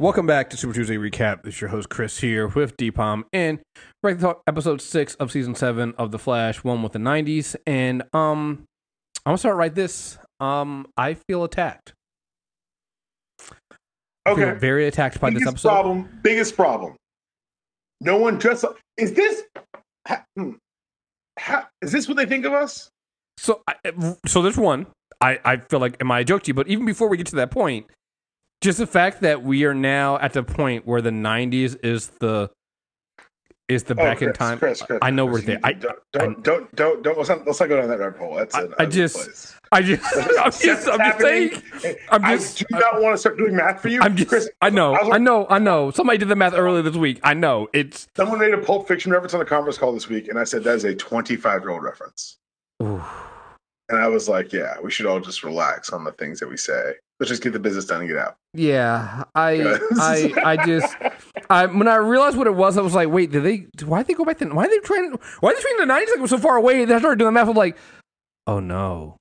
Welcome back to Super Tuesday Recap. It's your host Chris here with Dpom and we're talk episode six of season seven of The Flash, one with the '90s. And um, I'm gonna start right this. Um, I feel attacked. I feel Okay. very attacked by biggest this episode. problem. Biggest problem. No one dressed up. Is this? Ha, hmm. Ha- is this what they think of us? So, I, so there's one. I, I feel like, am I a joke to you? But even before we get to that point, just the fact that we are now at the point where the '90s is the is the Oh, back in time. Chris, Chris, I know Chris, we're there. I, don't, don't, don't, don't, don't, let's not, let's not go down that rabbit hole. That's I- I just- place. I just, I'm just, I'm just saying. I'm I just, do not want to start doing math for you. I'm just, Chris, I know, I was- I know, I know. Somebody did the math earlier this week. I know. It's, Someone made a Pulp Fiction reference on the conference call this week, and I said that is a 25 year old reference. ooh. And I was like, yeah, we should all just relax on the things that we say. Let's just get the business done and get out. yeah. I, I, I just, I when I realized what it was, I was like, wait, did they? Why did they go back then? Why are they trying? Why are they trying the nineties like it was so far away? Then I started doing the math. I'm like, oh no,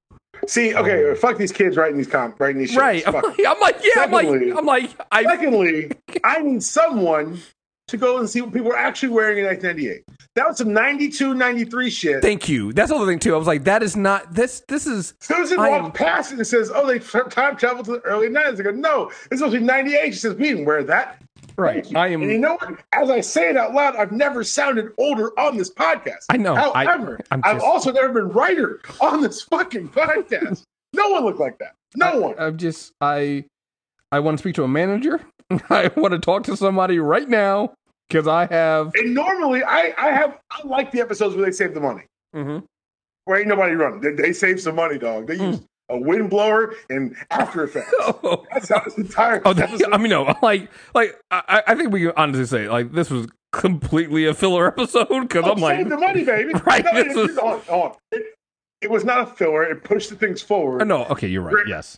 See, okay, um, fuck these kids writing these com- writing these shits. Oh. right? I'm like, I'm like, yeah, I'm like, I'm like, I, Secondly, I need someone to go and see what people were actually wearing in 1998. That was some 92, 93 shit. thank you. That's the other thing too. I was like, that is not this. This is Susan I walked am- past it and says, "Oh, they time traveled to the early 90s." I go, "No, it's supposed to be 98." She says, "We didn't wear that." right. I am. And you know what? As I say it out loud, I've never sounded older on this podcast. I know. I- However, I've just- also never been writer on this fucking podcast. no one looked like that. No one. I'm just I I want to speak to a manager. I want to talk to somebody right now because I have. And normally, I I have I like the episodes where they save the money. Mm-hmm. Where ain't nobody running. They, they save some money, dog. They use a wind blower and After Effects. Oh, That's how this entire oh episode. I mean, no, like, like I, I think we can honestly say like this was completely a filler episode because I'm like, the money, baby. Right, No, this it, was- on, on. It, it was not a filler. It pushed the things forward. oh, no, okay, you're right. Yes,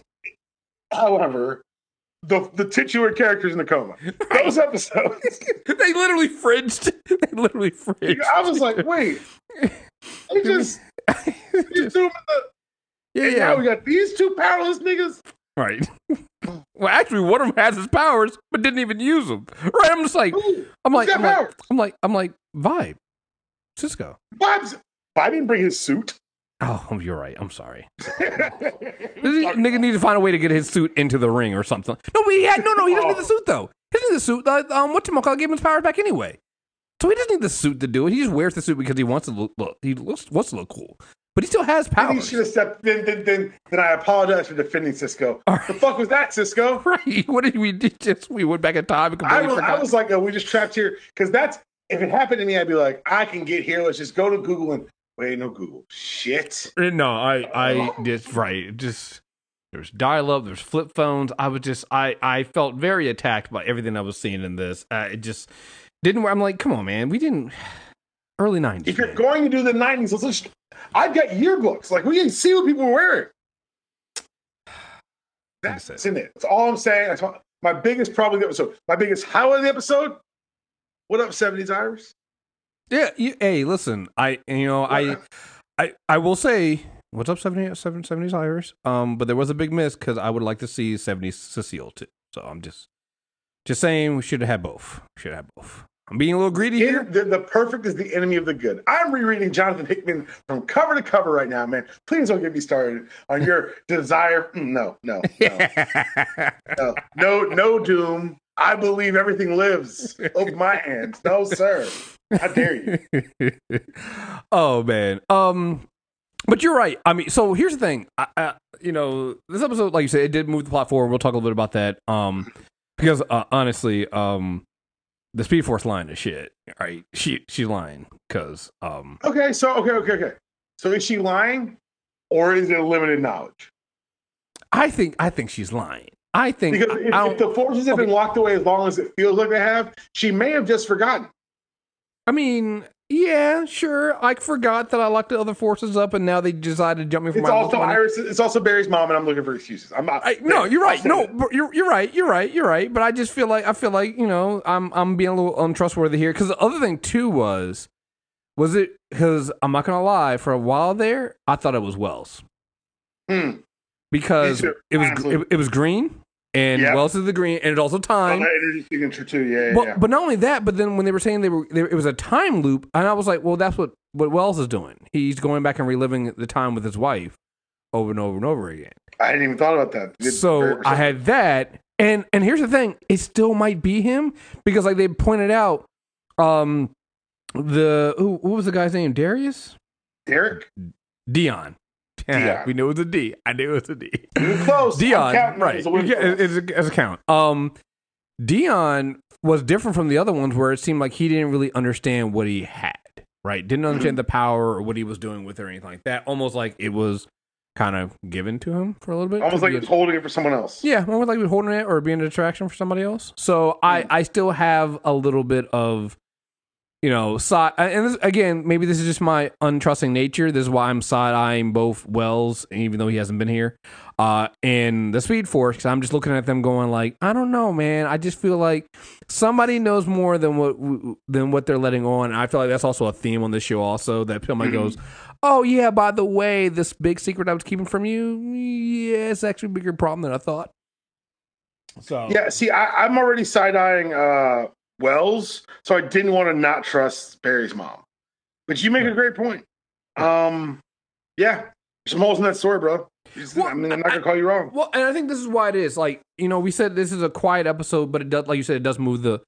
However, the the titular characters in the coma. Those episodes. they literally fringed. They literally fringed. I was like, wait. They just, threw 'em in the, yeah, and now yeah, we got these two powerless niggas. right. Well, actually, one of them has his powers, but didn't even use them. Right? I'm just like, Ooh, I'm like, I'm like. I'm like, I'm like, vibe, Cisco. Bob's. Bob didn't bring his suit. Oh, you're right. I'm sorry. Nigga need to find a way to get his suit into the ring or something. No, but he had no, no. He doesn't need the suit though. He doesn't need the suit. Uh, um, what Timoko gave him his powers back anyway, so he doesn't need the suit to do it. He just wears the suit because he wants to look. look he looks wants to look cool, but he still has Then he should have stepped. Then, then, then, then I apologize for defending Cisco. All The fuck was that, Cisco? Right? What did we do? Just we went back in time and I was. I was like, oh, we just trapped here because that's if it happened to me, I'd be like, I can get here. Let's just go to Google and wait, no Google. Shit. Uh, no, I, I just right. Just there's dial up. There's flip phones. I was just, I, I felt very attacked by everything I was seeing in this. Uh, it just didn't. I'm like, come on, man. We didn't. Early '90s. If you're man. going to do the '90s, let's just. I've got yearbooks. Like we can see what people were wearing. That's That's in it. That's all I'm saying. That's my, my biggest problem the episode. My biggest highlight of the episode. What up, '70s Iris? Yeah. You, hey, listen. I you know I I I will say what's up 70, 70s Irish. Um, but there was a big miss because I would like to see 70s Cecile too. So I'm just just saying we should have had both. Should have both. I'm being a little greedy Here, here. the, the perfect is the enemy of the good. I'm rereading Jonathan Hickman from cover to cover right now, man. Please don't get me started on your desire. Mm, No, no, no, no, no, no doom. I believe everything lives. Open my hands. No, sir. How dare you? oh man. Um but you're right. I mean, so here's the thing. I, I, you know, this episode, like you said, it did move the plot forward. We'll talk a little bit about that. Um, because uh, honestly, um, the Speed Force line is shit. Right? She she's lying because um, Okay, so okay, okay, okay. So is she lying, or is it limited knowledge? I think I think she's lying. I think Because if, I if the forces have been locked away as long as it feels like they have, she may have just forgotten. I mean, yeah, sure. I forgot that I locked the other forces up, and now they decided to jump me for It's my also. Iris. It's also Barry's mom, and I'm looking for excuses. I'm not. I, no, you're right. No, you're you're right. You're right. You're right. But I just feel like I feel like you know I'm I'm being a little untrustworthy here because the other thing too was was it because I'm not gonna lie for a while there I thought it was Wells Hmm. because it was it, it was green and Yep. Wells is the green, and it's also time. energy signature too. Yeah, yeah. But yeah. but not only that, but then when they were saying they were, they, it was a time loop, and I was like, well, that's what what Wells is doing. He's going back and reliving the time with his wife over and over and over again. I hadn't even thought about that. It's so I had that, and and here's the thing: it still might be him because, like they pointed out, um, the who, what was the guy's name? Darius Derek. Deon. Deon. we knew it was a D. I knew it was a D. Close. Deon, right? as a win Yeah, for us. It's a, as a count. Um, Deon was different from the other ones, where it seemed like he didn't really understand what he had. Right? Didn't understand the power or what he was doing with it or anything like that. Almost like it was kind of given to him for a little bit. Almost like he was holding it for someone else. yeah, almost like he was holding it or being a distraction for somebody else. So I, I still have a little bit of, you know, side. And this, again, maybe this is just my untrusting nature. This is why I'm side eyeing both Wells, even though he hasn't been here, uh, and the Speed Force. Because I'm just looking at them, going like, I don't know, man. I just feel like somebody knows more than what than what they're letting on. And I feel like that's also a theme on this show, also that somebody goes. Oh yeah, by the way, this big secret I was keeping from you, yeah, it's actually a bigger problem than I thought. So Yeah, see, I, I'm already side eyeing uh, Wells, so I didn't want to not trust Barry's mom. But you make a great point. Um, yeah, some holes in that story, bro. Just- Well, I mean, I'm not gonna call you wrong. Well, and I think this is why it is. Like, you know, we said this is a quiet episode, but it does, like you said, it does move the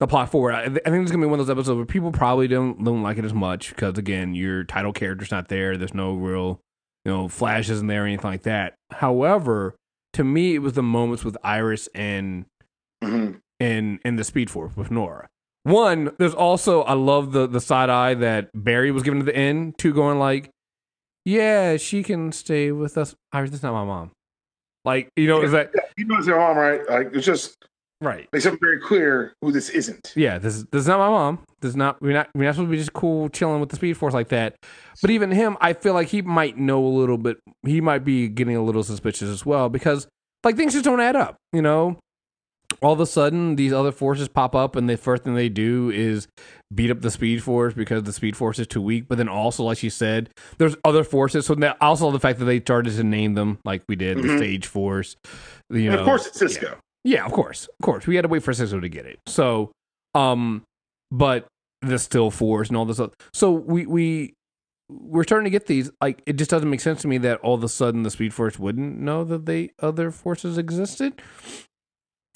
the plot forward. I, I think it's gonna be one of those episodes where people probably don't don't like it as much because again, your title character's not there. There's no real, you know, Flash isn't there or anything like that. However, to me, it was the moments with Iris and And and the Speed Force with Nora. One, there's also I love the the side eye that Barry was given to the end. Two, going like, yeah, she can stay with us. Iris, that's not my mom. Like, you know, is that You know, it's your mom, right? Like, it's just right? makes it very clear who this isn't. Yeah, this is this is not my mom. This is not we're not we're not supposed to be just cool chilling with the Speed Force like that. But even him, I feel like he might know a little bit. He might be getting a little suspicious as well because like things just don't add up. You know, all of a sudden these other forces pop up, and the first thing they do is beat up the Speed Force because the Speed Force is too weak. But then also, like you said, there's other forces. So now also the fact that they started to name them like we did, the Mhm. Sage Force. You know, of course, it's Cisco. yeah, of course, of course. We had to wait for Cisco to get it. So, um, but the still force and all this. Other, so we we we're starting to get these. Like, it just doesn't make sense to me that all of a sudden the Speed Force wouldn't know that they other forces existed,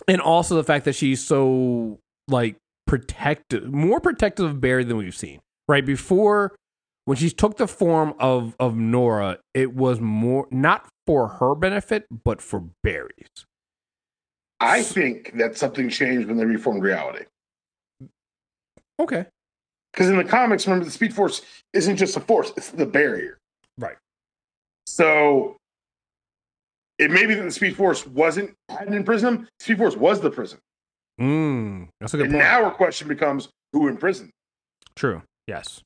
and also the fact that she's so like protective, more protective of Barry than we've seen. Right before, when she took the form of of Nora, it was more not for her benefit, but for Barry's. I think that something changed when they reformed reality. Okay. Because in the comics, remember, the Speed Force isn't just a force; it's the barrier. Right. So it may be that the Speed Force wasn't hadn't imprisoned him. Speed Force was the prison. Mm, that's a good And point. now our question becomes who imprisoned. True. Yes.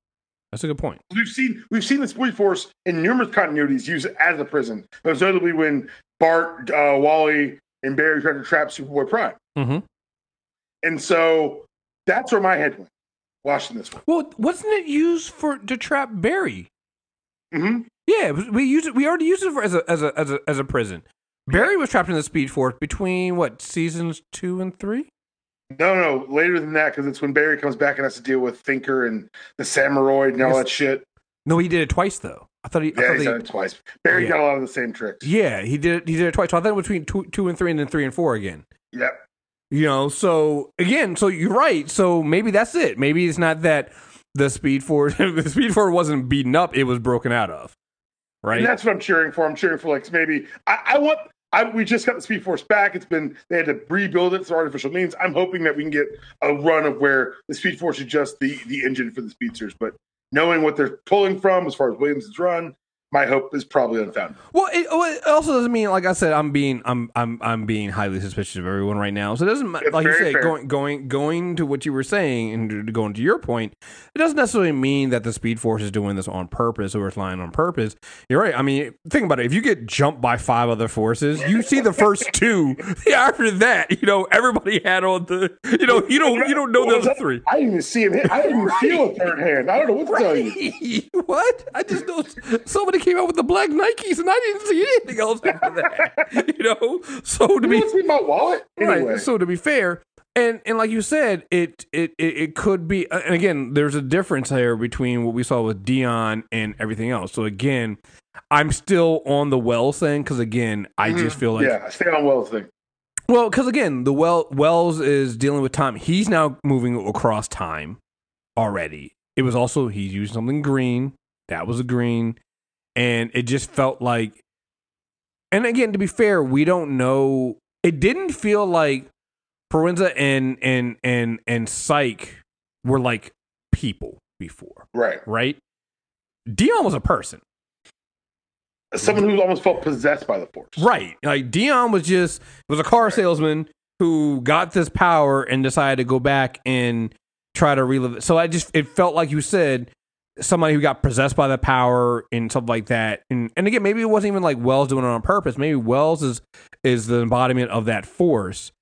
That's a good point. We've seen we've seen the Speed Force in numerous continuities use it as a prison. Most notably when Bart, uh, Wally, and Barry tried to trap Superboy Prime. Mm-hmm. And so that's where my head went watching this one. Well, wasn't it used for to trap Barry? hmm Yeah, was- we used it. We already used it for, as a as a as a as a prison. Barry was trapped in the Speed Force between what seasons two and three. No, no, later than that because it's when Barry comes back and has to deal with Thinker and the Samuroid and all that shit. No, he did it twice though. I thought he. I Yeah, thought he's he done it twice. Barry Yeah. got a lot of the same tricks. yeah, he did. it- He did it twice. So I thought between two, two and three, and then three and four again. Yep. You know, so again, so you're right. So maybe that's it. Maybe it's not that the Speed Force, the Speed Force wasn't beaten up; it was broken out of. Right. And that's what I'm cheering for. I'm cheering for like maybe I, I want. I, we just got the Speed Force back. It's been they had to rebuild it through artificial means. I'm hoping that we can get a run of where the Speed Force is just the the engine for the speedsters. But knowing what they're pulling from as far as Williams' run, my hope is probably unfounded. Well, it, well, it also doesn't mean, like I said, I'm being, I'm, I'm, I'm being highly suspicious of everyone right now. So it doesn't, It's like you said, fair. going, going, going to what you were saying and going to your point, it doesn't necessarily mean that the Speed Force is doing this on purpose or it's lying on purpose. You're right. I mean, think about it. If you get jumped by five other forces, you see the first two. After that, you know, everybody had on the, you know, you don't, you don't know the other that? three. I didn't even see him hit. I didn't even feel a third hand. I don't know what to tell you. what? I just know so many came out with the black Nikes, and I didn't see anything else after that. you know, so to You be see my wallet anyway. Right. So to be fair, and and like you said, it it it, it could be. And again, there's a difference here between what we saw with Deon and everything else. So again, I'm still on the Wells thing because again, I just mm, feel like yeah, I stay on Wells thing. well, because again, the well Wells is dealing with time. He's now moving across time already. It was also he's using something green. That was a green, and it just felt like. And again, to be fair, we don't know. It didn't feel like Parenza and and and and Psych were like people before, Right. right? Deon was a person. Someone who almost felt possessed by the force. Right. Like Deon was just was a car salesman who got this power and decided to go back and try to relive it. So I just it felt like you said somebody who got possessed by the power and stuff like that. And and again, maybe it wasn't even like Wells doing it on purpose. Maybe Wells is is the embodiment of that force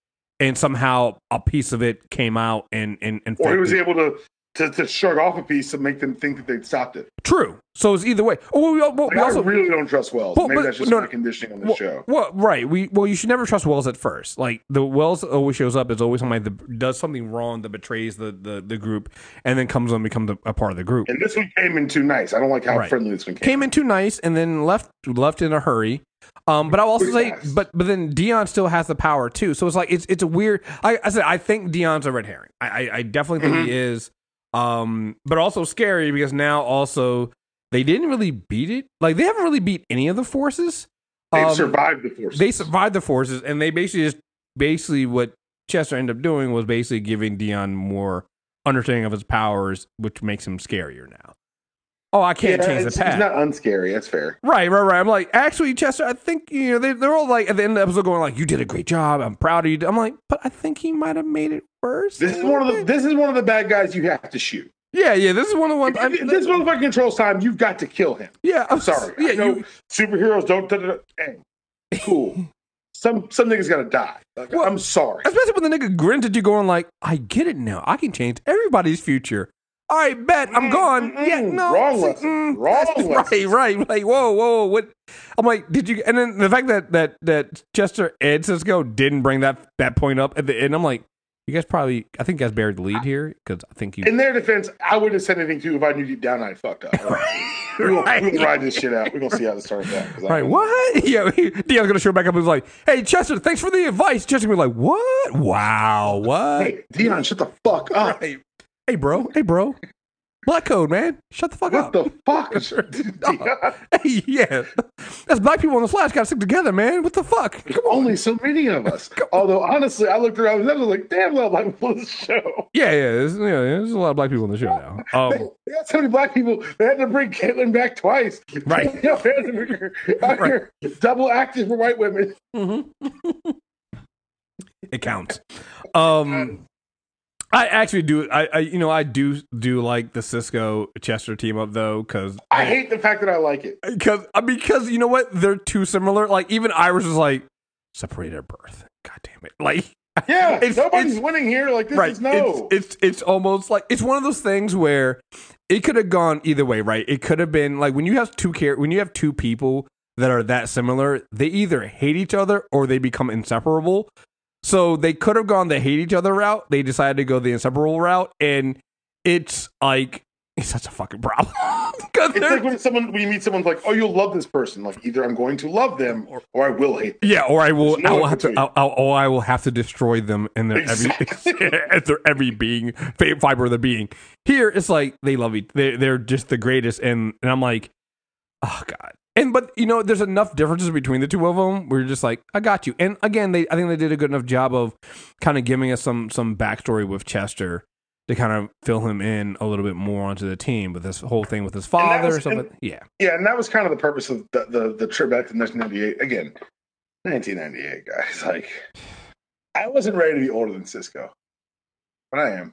and somehow a piece of it came out and and, and Or he was able to, to to shrug off a piece to make them think that they'd stopped it. True. So it's either way. Oh, we, we, Like, we also I really don't trust Wells. Well, Maybe but- that's just no, my conditioning on the well, show. Well, right. We well, you should never trust Wells at first. Like the Wells always shows up as always somebody that does something wrong that betrays the the, the group, and then comes on and becomes a, a part of the group. And this one came in too nice. I don't like how Right. friendly this one came. Came in too nice, and then left left in a hurry. Um, but I'll also Pretty say, but but then Deon still has the power too. So it's like it's it's a weird. I, I said I think Deon's a red herring. I I, I definitely think he is. Um, but also scary because now also they didn't really beat it. Like they haven't really beat any of the forces. Um, survived the forces. they survived the forces and they basically just basically what Chester ended up doing was basically giving Deon more understanding of his powers, which makes him scarier now. Oh, I can't yeah, change the past. it's not unscary. That's fair. right, right, right. I'm like, actually, Chester, I think you know they, they're all like at the end of the episode going like, "You did a great job. I'm proud of you." I'm like, but I think he might have made it worse. This is one of the bit. this is one of the bad guys you have to shoot. yeah, yeah. This is one of the ones. I, this motherfucker controls time. You've got to kill him. yeah, I'm sorry. Yeah, you, superheroes don't. Da, da, da. Hey, cool. some some niggas gotta die. Like, Well, I'm sorry. especially when the nigga grinned at you, going like, "I get it now. I can change everybody's future." All right, bet I'm Mm, gone. mm, yeah, mm. no, Wrong see, lesson. Wrong lesson. Right, right. Like, whoa, whoa, what? I'm like, did you? And then the fact that that that Chester and Cisco didn't bring that that point up at the end, I'm like, you guys probably, I think you guys buried the lead here because I think you. In their defense, I wouldn't have said anything too if I knew deep down I fucked up. We're gonna, Right. we're gonna ride this shit out. We're gonna see how this turns out. Right, what? Yeah, he, Deon's gonna show back up and was like, "Hey, Chester, thanks for the advice." Chester gonna be like, "What? Wow, what?" Hey, Deon, shut the fuck up. Hey, hey, bro, hey, bro, black code, man, shut the fuck What up. What the fuck? Deon, Hey, yeah, that's black people on the flash. Got to stick together, man. What the fuck? there's only so many of us. Although honestly, I looked around and I was like, damn, a lot of black people on the show. Yeah, yeah, there's, yeah, there's a lot of black people on the show now. They, Um, they got so many black people. They had to bring Caitlin back twice. Right. You know, they had to bring her out Right. here double active for white women. it counts. Um, I actually do. I, I, you know, I do do like the Cisco Chester team up though, because I hate the fact that I like it. because uh, because you know what, they're too similar. Like even Iris was like separated at birth. God damn it! Like Yeah, It's- nobody's it's- winning here. Like this right. is no. It's, it's it's almost like it's one of those things where it could have gone either way, right? It could have been like when you have two care when you have two people that are that similar, they either hate each other or they become inseparable. So they could have gone the hate each other route. They decided to go the inseparable route, and it's like it's such a fucking problem. It's like when someone when you meet someone like, oh, you'll love this person. Like either I'm going to love them or, or I will hate them. Yeah, or I will, no I will have to. I'll, I'll, or I will have to destroy them and their Exactly. every, at their every being, fiber of the being. Here, it's like they love each, they're, they're just the greatest, and and I'm like, oh god. And but you know, there's enough differences between the two of them. We're just like, I got you. And again, they, I think they did a good enough job of kind of giving us some some backstory with Chester to kind of fill him in a little bit more onto the team with this whole thing with his father was- or something. and- yeah, Yeah, and that was kind of the purpose of the the, the trip back to 1998. Again, 1998, guys. Like, I wasn't ready to be older than Cisco, but I am,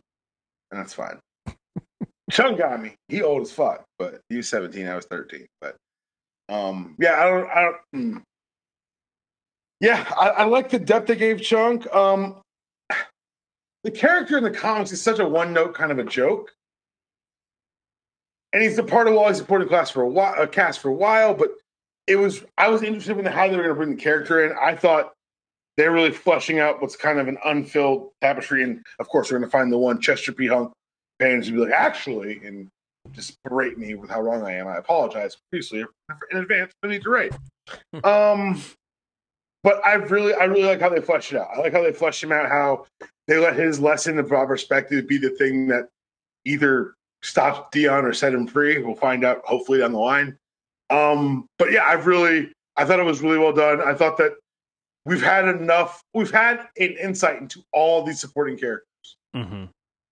and that's fine. Chunk got me. He old as fuck, but he was 17. I was 13. But um, yeah, I don't. I don't. mm. Yeah, I, I like the depth they gave Chunk. Um, the character in the comics is such a one note kind of a joke. and he's a part of Wally's supporting class for a while, a cast for a while. But it was I was interested in how they were going to bring the character in. I thought they're really fleshing out what's kind of an unfilled tapestry, and of course, we're going to find the one Chester P. Runk fans to be like, actually, and just berate me with how wrong I am. I apologize previously in advance. I need to rate. um, but I really, I really like how they fleshed it out. I like how they fleshed him out. How they let his lesson of perspective be the thing that either stops Deon or set him free. We'll find out hopefully down the line. Um, but yeah, I've really, I thought it was really well done. I thought that we've had enough, we've had an insight into all these supporting characters. Mm-hmm.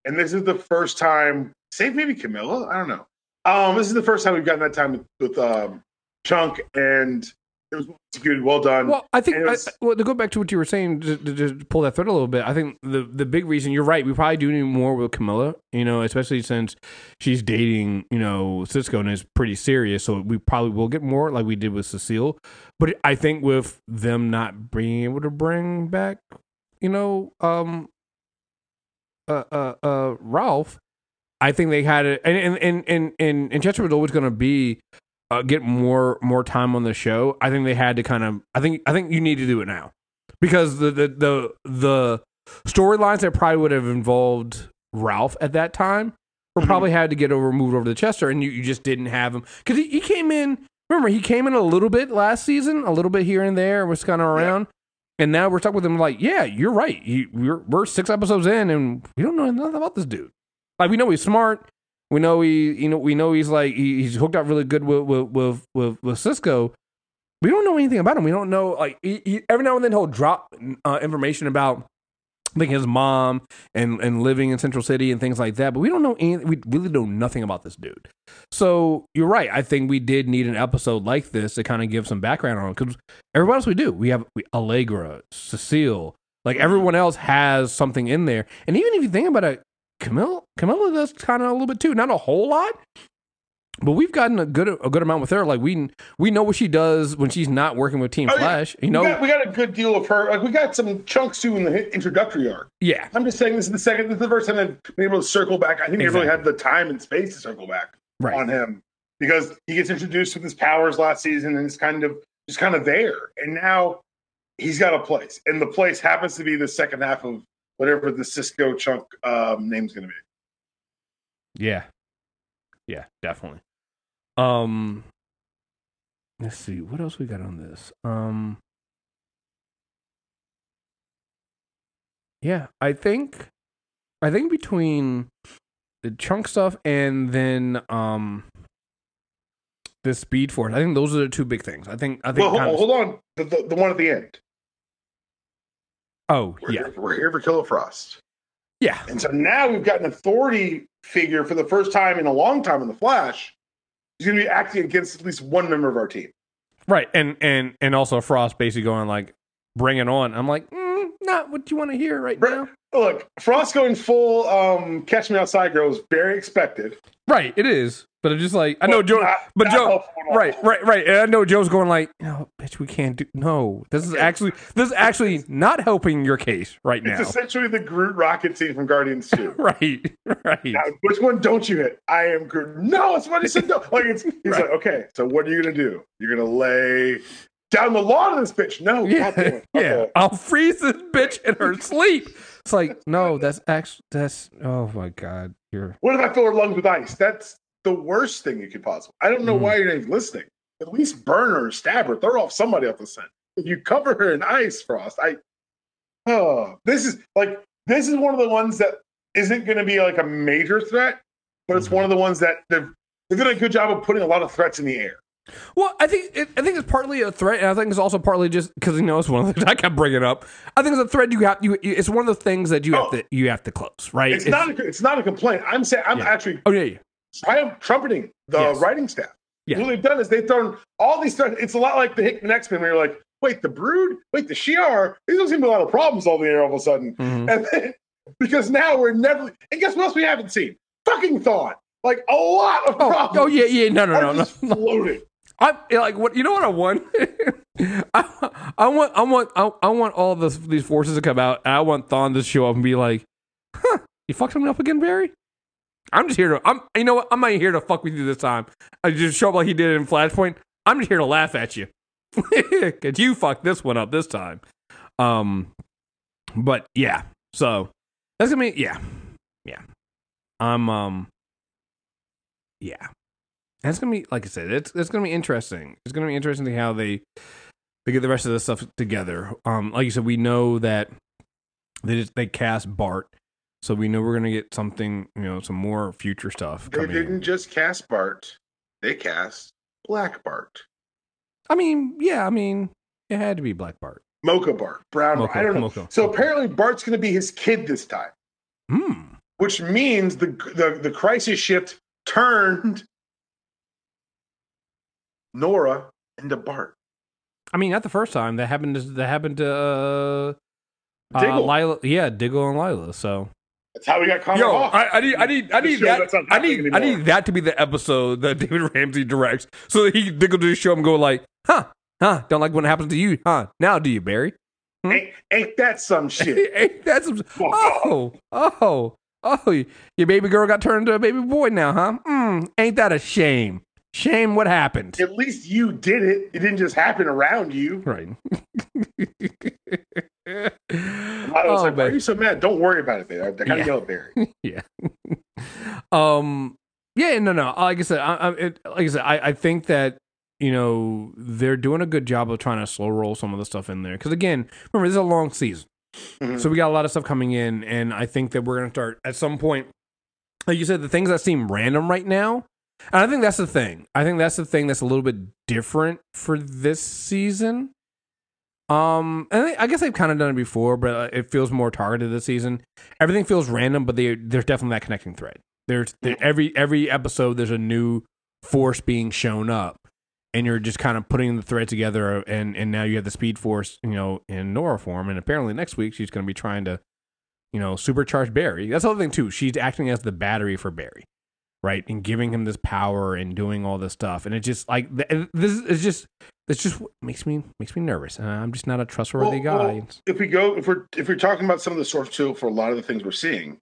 And this is the first time, save maybe Kamilla, I don't know. Um, this is the first time we've gotten that time with, with um, Chunk and it was executed well done. Well, I think was- I, well to go back to what you were saying, to, to, to pull that thread a little bit. I think the the big reason you're right. We probably do need more with Kamilla. You know, especially since she's dating you know Cisco and is pretty serious. So we probably will get more like we did with Cecile. But I think with them not being able to bring back, you know, um, uh, uh, uh, Ralph. I think they had it, and and and and and, Chester was always going to be uh, get more more time on the show. I think they had to kind of. I think I think you need to do it now because the the the, the storylines that probably would have involved Ralph at that time were Mhm. probably had to get over moved over to Chester, and you, you just didn't have him because he, he came in. Remember, he came in a little bit last season, a little bit here and there, was kind of around. And now we're stuck with him. Like, yeah, you're right. He, we're we're six episodes in, and we don't know nothing about this dude. Like, we know he's smart. We know he, you know, we know he's like he, he's hooked up really good with with with with, with Cisco. We don't know anything about him. We don't know like he, he, every now and then he'll drop uh, information about like his mom and and living in Central City and things like that. But we don't know any. We really know nothing about this dude. So you're right. I think we did need an episode like this to kind of give some background on him. because everybody else we do. We have we, Allegra, Cecile, like everyone else has something in there. And even if you think about it, Kamilla, Kamilla does kind of a little bit too. Not a whole lot, but we've gotten a good a good amount with her. Like we we know what she does when she's not working with Team Oh, yeah. Flash. You we, know, got, we got a good deal of her. Like we got some chunks too in the introductory arc. yeah, I'm just saying this is the second, this is the first time they've been able to circle back. I think they really had the time and space to circle back right. on him because he gets introduced with his powers last season and it's kind of just kind of there. And now he's got a place, and the place happens to be the second half of whatever the Cisco chunk um, name's going to be. Yeah. Yeah, definitely. Um let's see, what else we got on this? Um Yeah, I think I think between the chunk stuff and then um the speed force, I think those are the two big things. I think I think Well, hold, hold on, the, the, the one at the end. Oh, We're, yeah. here, we're here for Killer Frost. Yeah. And so now we've got an authority figure for the first time in a long time in the Flash. He's going to be acting against at least one member of our team. Right. And and and also Frost basically going like bring it on. I'm like, mm, not what you want to hear right Right. now. Look, Frost going full um, Catch Me Outside Girl is very expected. Right, it is. But I'm just like I know But Joe not- but not Joe helpful at all. Right, right, right. And I know Joe's going like, no, bitch, we can't do. No, this is actually this is actually not helping your case right now. It's essentially the Groot rocket scene from Guardians 2. right, right. Now, which one don't you hit? I am Groot. No, it's what he said. No. Like it's he's Right. like, okay, so what are you gonna do? You're gonna lay down the lawn of this bitch. No, Yeah, God damn it. yeah. I'll freeze this bitch in her sleep. It's like, no, that's actually that's. Oh my god, you're What if I fill her lungs with ice? That's the worst thing you could possibly. I don't know Mhm. why you're not even listening. At least burn her or stab her. Throw off somebody off the scent. If you cover her in ice, Frost, I. Oh, this is like this is one of the ones that isn't going to be like a major threat, but it's Mhm. one of the ones that they've they've done a good job of putting a lot of threats in the air. Well, I think it, I think it's partly a threat, and I think it's also partly just because you know it's one of the things I kept bringing up. I think it's a threat you have. You, it's one of the things that you Oh. have to you have to close, right? It's, not a, it's not a complaint. I'm saying I'm Yeah. actually Oh yeah, yeah. I'm trumpeting the Yes. writing staff. Yeah. What they've done is they've thrown all these threats. It's a lot like the Hickman X Men, where you're like, wait, the Brood, wait, the Shi'ar. These don't seem to be a lot of problems all the air all of a sudden. Mhm. And then, because now we're never. And guess what else we haven't seen? Fucking Thawne. Like a lot of Oh, problems. oh yeah, yeah. No, no, no, no. floating. I like what you know what I want. I, I want I want I, I want all this, these forces to come out. I want Thawne to show up and be like, "Huh, you fucked something up again, Barry." I'm just here to. I'm. You know what? I'm not here to fuck with you this time. I just show up like he did in Flashpoint. I'm just here to laugh at you. Cause you fucked this one up this time. Um, but yeah. So that's gonna be yeah, yeah. I'm um, yeah. That's gonna be like I said. It's it's gonna be interesting. It's gonna be interesting to how they they get the rest of this stuff together. Um, like you said, we know that they just they cast Bart, so we know we're gonna get something. You know, some more future stuff. They didn't in. just cast Bart; they cast Black Bart, I mean, yeah. I mean, it had to be Black Bart. Mocha Bart, Brown. Bart. Mocha, I don't know. Mocha. So apparently, Bart's going to be his kid this time, Hmm. which means the the the crisis shift turned Nora into Bart. I mean, not the first time that happened. To, that happened to uh, uh, Diggle. Lyla. Yeah, Diggle and Lyla. So That's how we got Connor Yo, off. I, I need, I need, I need that. I happening need, I need that to be the episode that David Ramsey directs, so that he Diggle to show him go like, huh, huh, don't like when it happens to you, huh? Now do you, Barry? ain't, ain't that some shit? Ain't that some? Oh, oh, oh! Your baby girl got turned into a baby boy now, huh? Mm, ain't that a shame? Shame what happened? At least you did it. It didn't just happen around you. Right. I was Oh, like, why are you so mad? Don't worry about it. There, I gotta Yeah. yell at Barry. yeah. um. Yeah. No. No. Like I said, I, I, it, like I said, I, I think that you know they're doing a good job of trying to slow roll some of the stuff in there. Because again, remember this is a long season, Mhm. so we got a lot of stuff coming in, and I think that we're gonna start at some point. Like you said, the things that seem random right now, and I think that's the thing. I think that's the thing that's a little bit different for this season. Um, and I guess they've kind of done it before, but uh, it feels more targeted this season. Everything feels random, but they, there's definitely that connecting thread. There's there, every every episode there's a new force being shown up, and you're just kind of putting the thread together, and and now you have the Speed Force, you know, in Nora form, and apparently next week she's going to be trying to, you know, supercharge Barry. That's the other thing too. She's acting as the battery for Barry, right, and giving him this power and doing all this stuff, and it just like this is just it's just makes me makes me nervous, and I'm just not a trustworthy Well, guy. well, if we go, if we're if we're talking about some of the source too for a lot of the things we're seeing,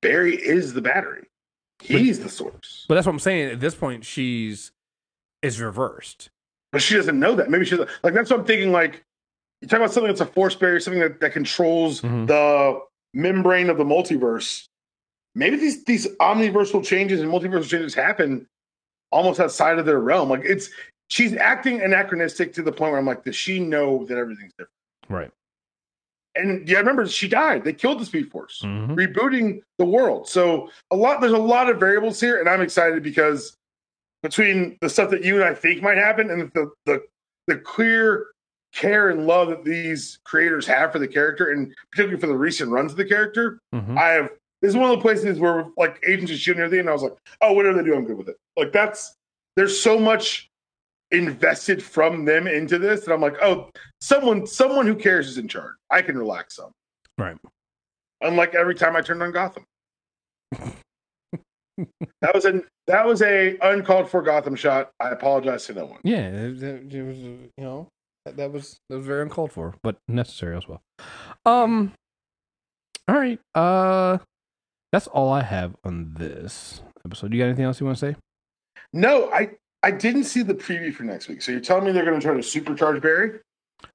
Barry is the battery. He's the source, But that's what I'm saying. At this point, she's is reversed. but she doesn't know that. Maybe she's like that's what I'm thinking. Like you talk about something that's a force barrier, something that, that controls Mhm. the membrane of the multiverse. Maybe these these omniversal changes and multiversal changes happen almost outside of their realm. Like it's she's acting anachronistic to the point where I'm like, does she know that everything's different? Right. And yeah, I remember she died. They killed the Speed Force, Mhm. rebooting the world. So a lot there's a lot of variables here, and I'm excited because between the stuff that you and I think might happen and the the the clear care and love that these creators have for the character, and particularly for the recent runs of the character, Mhm. I have this is one of the places where like agents shield and everything, and I was like, oh, whatever they do, I'm good with it. Like that's there's so much invested from them into this that I'm like, oh, someone someone who cares is in charge. I can relax some. Right. Unlike every time I turned on Gotham. that was a that was a uncalled for Gotham shot. I apologize to no one. Yeah, it, it- it was uh, you know that, that was that was very uncalled for, but necessary as well. Um. All right. Uh, that's all I have on this episode. Do you got anything else you want to say? No, I I didn't see the preview for next week. So you're telling me they're going to try to supercharge Barry?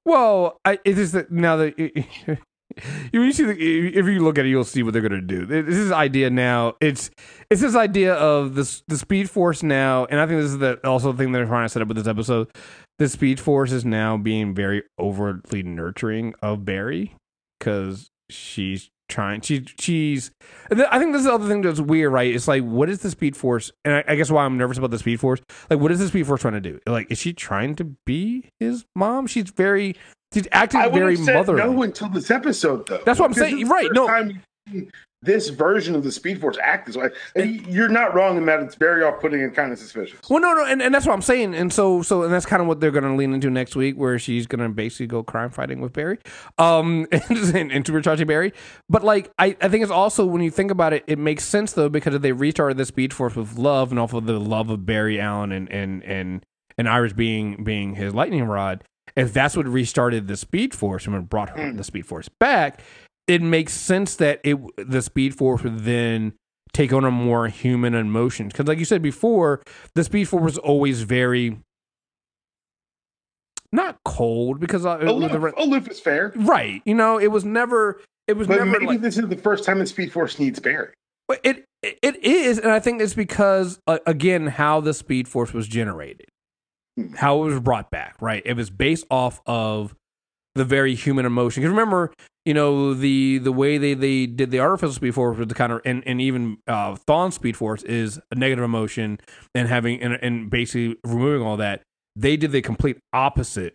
Well, I, it is that now that you, you see the, if you look at it, you'll see what they're going to do. This is idea now. It's it's this idea of this the Speed Force now, and I think this is the also the thing they're trying to set up with this episode. The Speed Force is now being very overtly nurturing of Barry because she's trying. She she's. I think this is the other thing that's weird, right? It's like, what is the Speed Force? And I, I guess why I'm nervous about the Speed Force. Like, what is the Speed Force trying to do? Like, is she trying to be his mom? She's very. She's acting very motherly. no until this episode, though. That's what I'm saying. this is the Right, no. time this version of the Speed Force act this way. And you're not wrong in that it's very off-putting and kind of suspicious. Well, no, no, and, and that's what I'm saying, and so, so, and that's kind of what they're going to lean into next week, where she's going to basically go crime fighting with Barry, um, and, and, and supercharging Barry. But like, I, I think it's also when you think about it, it makes sense though because if they restarted the Speed Force with love and off of the love of Barry Allen and and and and Iris being being his lightning rod. If that's what restarted the Speed Force and what brought her, the Speed Force back, it makes sense that it the Speed Force would then take on a more human emotion. Because, like you said before, the Speed Force was always very not cold because uh, aloof, the, aloof is fair, right? You know, it was never. It was but never maybe like, this is the first time the Speed Force needs Barry. But it it is, and I think it's because uh, again how the Speed Force was generated, Hmm. how it was brought back. Right, it was based off of the very human emotion. Because remember, you know the the way they they did the artificial Speed Force with the kind of and and even uh, Thawne Speed Force is a negative emotion and having and, and basically removing all that. They did the complete opposite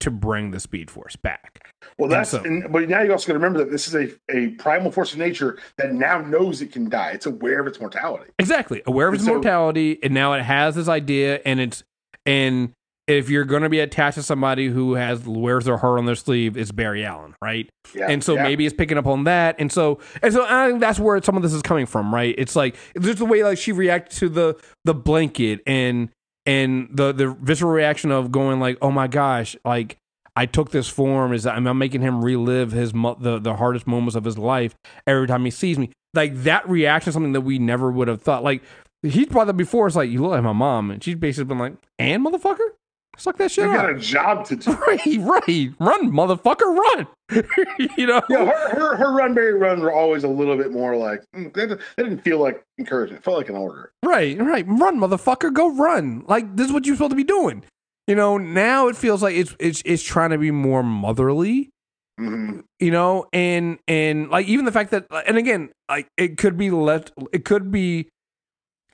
to bring the Speed Force back. Well, And that's so- and, but now you also got to remember that this is a, a primal force of nature that now knows it can die. It's aware of its mortality. Exactly. Aware of its So- mortality, and now it has this idea, and it's and if you're going to be attached to somebody who has wears their heart on their sleeve, it's Barry Allen, right? Yeah, and so yeah. maybe it's picking up on that, and so and so I think that's where some of this is coming from, right? It's like there's the way like she reacted to the the blanket and and the the visceral reaction of going like, oh my gosh, like. I took this form is I'm I'm making him relive his mo- the the hardest moments of his life every time he sees me. Like that reaction is something that we never would have thought. Like he's brought that before. It's like you look like my mom, and she's basically been like, "And motherfucker, suck that shit You got a job to do. Right, right, run, motherfucker, run. you know, Yeah, her, her her run Barry runs were always a little bit more like mm, they, didn't- they didn't feel like encouragement. It felt like an order. right, right, run, motherfucker, go run. Like this is what you're supposed to be doing. You know, now it feels like it's it's it's trying to be more motherly. hmm you know and and like even the fact that and again like it could be left it could be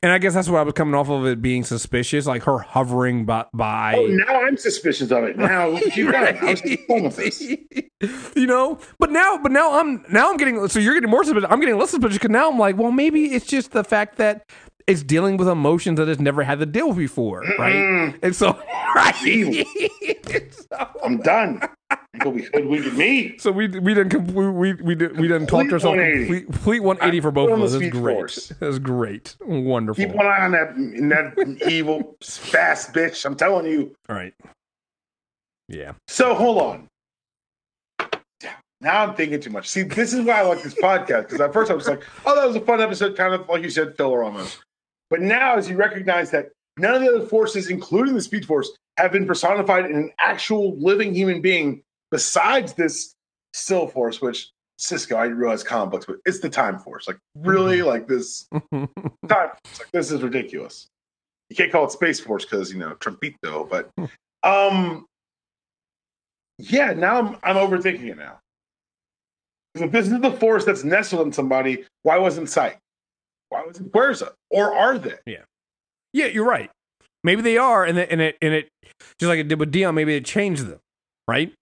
and i guess that's what i was coming off of it being suspicious like her hovering by, by Oh, now I'm suspicious of it. Now you've done. I was just fun with this. you know but now but now i'm now i'm getting so you're getting more suspicious i'm getting less suspicious because now i'm like well maybe it's just the fact that it's dealing with emotions that it's never had to deal with before right Mm-mm. and so right so, I'm done. You'll be hoodwinking me. So we we didn't complete, we we did we didn't talk to ourselves 180. complete, complete 180 for both of us. That's great. That's great. Wonderful. Keep one eye on that that evil fast bitch. I'm telling you. All right. Yeah. So hold on. Now I'm thinking too much. See, this is why I like this podcast because at first I was like, "Oh, that was a fun episode," kind of like you said, filler almost. But now, as you recognize that none of the other forces, including the Speed Force, have been personified in an actual living human being besides this still force, which Cisco, I realize comic books, but it's the Time Force. Like, really, like this time. Like this is ridiculous. You can't call it Space Force because you know Trumpito, but um, yeah. Now I'm I'm overthinking it now. if this is the force that's nestled in somebody, why wasn't Sight? Why wasn't it? Or are they? Yeah. Yeah, you're right. Maybe they are, and it, and it and it just like it did with Deon. Maybe it changed them, right?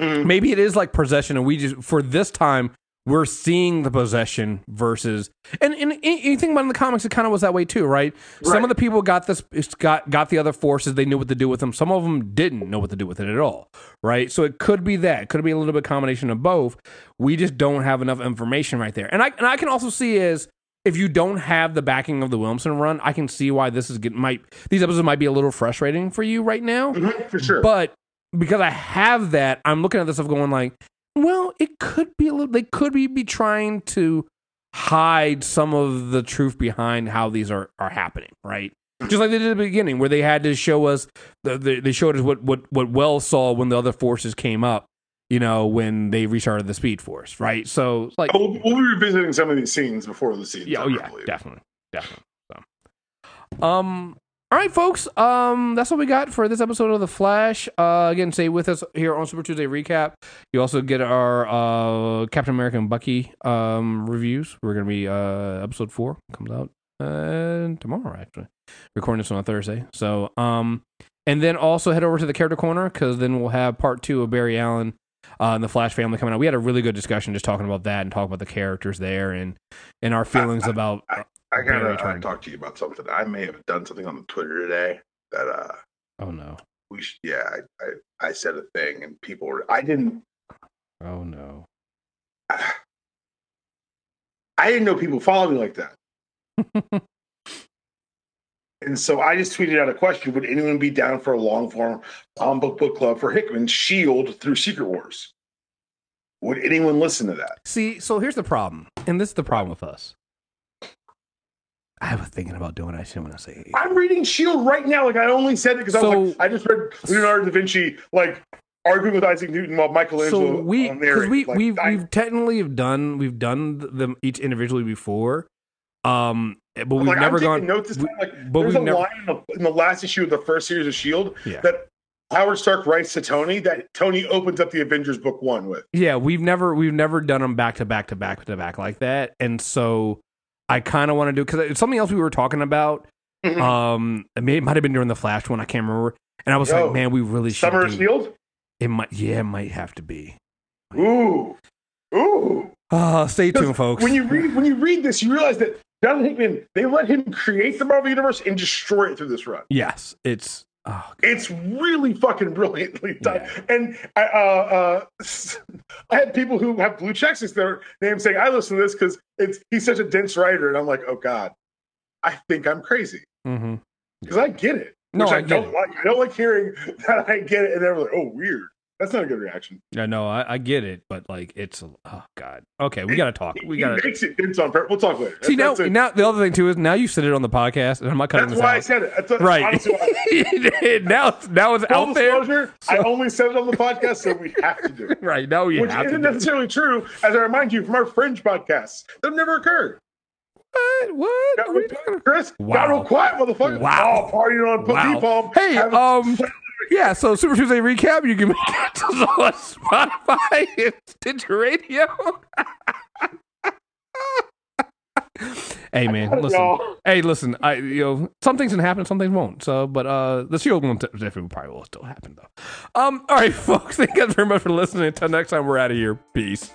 Mhm. Maybe it is like possession, and we just for this time we're seeing the possession versus and and, and you think about in the comics, it kind of was that way too, right? Some of the people got this got got the other forces, they knew what to do with them. Some of them didn't know what to do with it at all, right? So it could be that, it could be a little bit combination of both. We just don't have enough information right there, and I and I can also see is. If you don't have the backing of the Williamson run, I can see why this is getting might these episodes might be a little frustrating for you right now. Mhm, for sure. But because I have that, I'm looking at this stuff going like, well, it could be a little. They could be, be trying to hide some of the truth behind how these are are happening, right? Just like they did at the beginning, where they had to show us, the, the, they showed us what what what Wells saw when the other forces came up. You know, when they restarted the Speed Force, right? So, like, we'll, we'll be revisiting some of these scenes before the scenes. yeah, oh yeah, definitely, definitely. So, um, all right, folks. Um, that's what we got for this episode of the Flash. Uh, again, stay with us here on Super Tuesday recap. You also get our uh Captain America and Bucky um reviews. We're gonna be uh episode four comes out uh tomorrow actually. Recording this on a Thursday. So um, and then also head over to the character corner because then we'll have part two of Barry Allen. Uh, and the Flash family coming out. We had a really good discussion just talking about that and talking about the characters there and and our feelings about I Very gotta uh, trying. talk to you about something. I may have done something on the Twitter today that uh Oh no. we sh- yeah I, I I said a thing and people were I didn't Oh no. I didn't know people follow me like that. and so I just tweeted out a question: Would anyone be down for a long form comic book book club for Hickman Shield through Secret Wars? Would anyone listen to that? See, so here's the problem. And this is the problem with us. I was thinking about doing it. I shouldn't want to say. I'm reading Shield right now. Like I only said it because I was like, I just read Leonardo da Vinci like arguing with Isaac Newton while Michelangelo. So we because we like, we've dying. we've technically have done we've done them each individually before, um, but we've like, never gone. notes this time. Like, but there's we've a never- line in the, in the last issue of the first series of Shield Yeah. That Howard Stark writes to Tony that Tony opens up the Avengers book one with. Yeah, we've never we've never done them back to back to back to back like that, and so I kind of want to do because it's something else we were talking about. Mhm. Um, it, may, it might have been during the Flash one. I can't remember, and I was Yo, like, man, we really should. Summer do- Shield. It might, yeah, it might have to be. Ooh, ooh. Uh, stay tuned, folks. When you read when you read this, you realize that Jonathan Hickman they let him create the Marvel universe and destroy it through this run. yes, it's oh, It's really fucking brilliantly done. Yeah. And I, uh, uh, I had people who have blue checks as their name saying, "I listen to this because it's he's such a dense writer," and I'm like, "Oh God, I think I'm crazy mhm. because I get it." No, I I, get don't it. like. I don't like hearing that I get it, and they're like, "Oh, weird." That's not a good reaction. Yeah, no, I, I get it, but like it's oh god. Okay, we gotta talk. We gotta makes it dense on purpose. We'll talk later. see now. Now the other thing too is now you said it on the podcast, and I'm not cutting That's why I said it. That's, right honestly now, it's, now it's out there. disclosure, I only said it on the podcast, so we have to do it. Right now, we Which have to. isn't necessarily true, as I remind you from our fringe podcasts. That never occurred. What? What? Got Are we real- Chris, Wow. got real quiet, motherfucker. Wow. Oh, partying on Wow. Palm. Hey, um, yeah. So Super Tuesday recap. You can catch us on Spotify and Stitcher Radio. hey man, listen. know. Hey, listen. I you know some things can happen, some things won't. So, but uh, the shield one definitely probably will still happen though. Um, all right, folks. Thank you guys very much for listening. Until next time, we're out of here. Peace.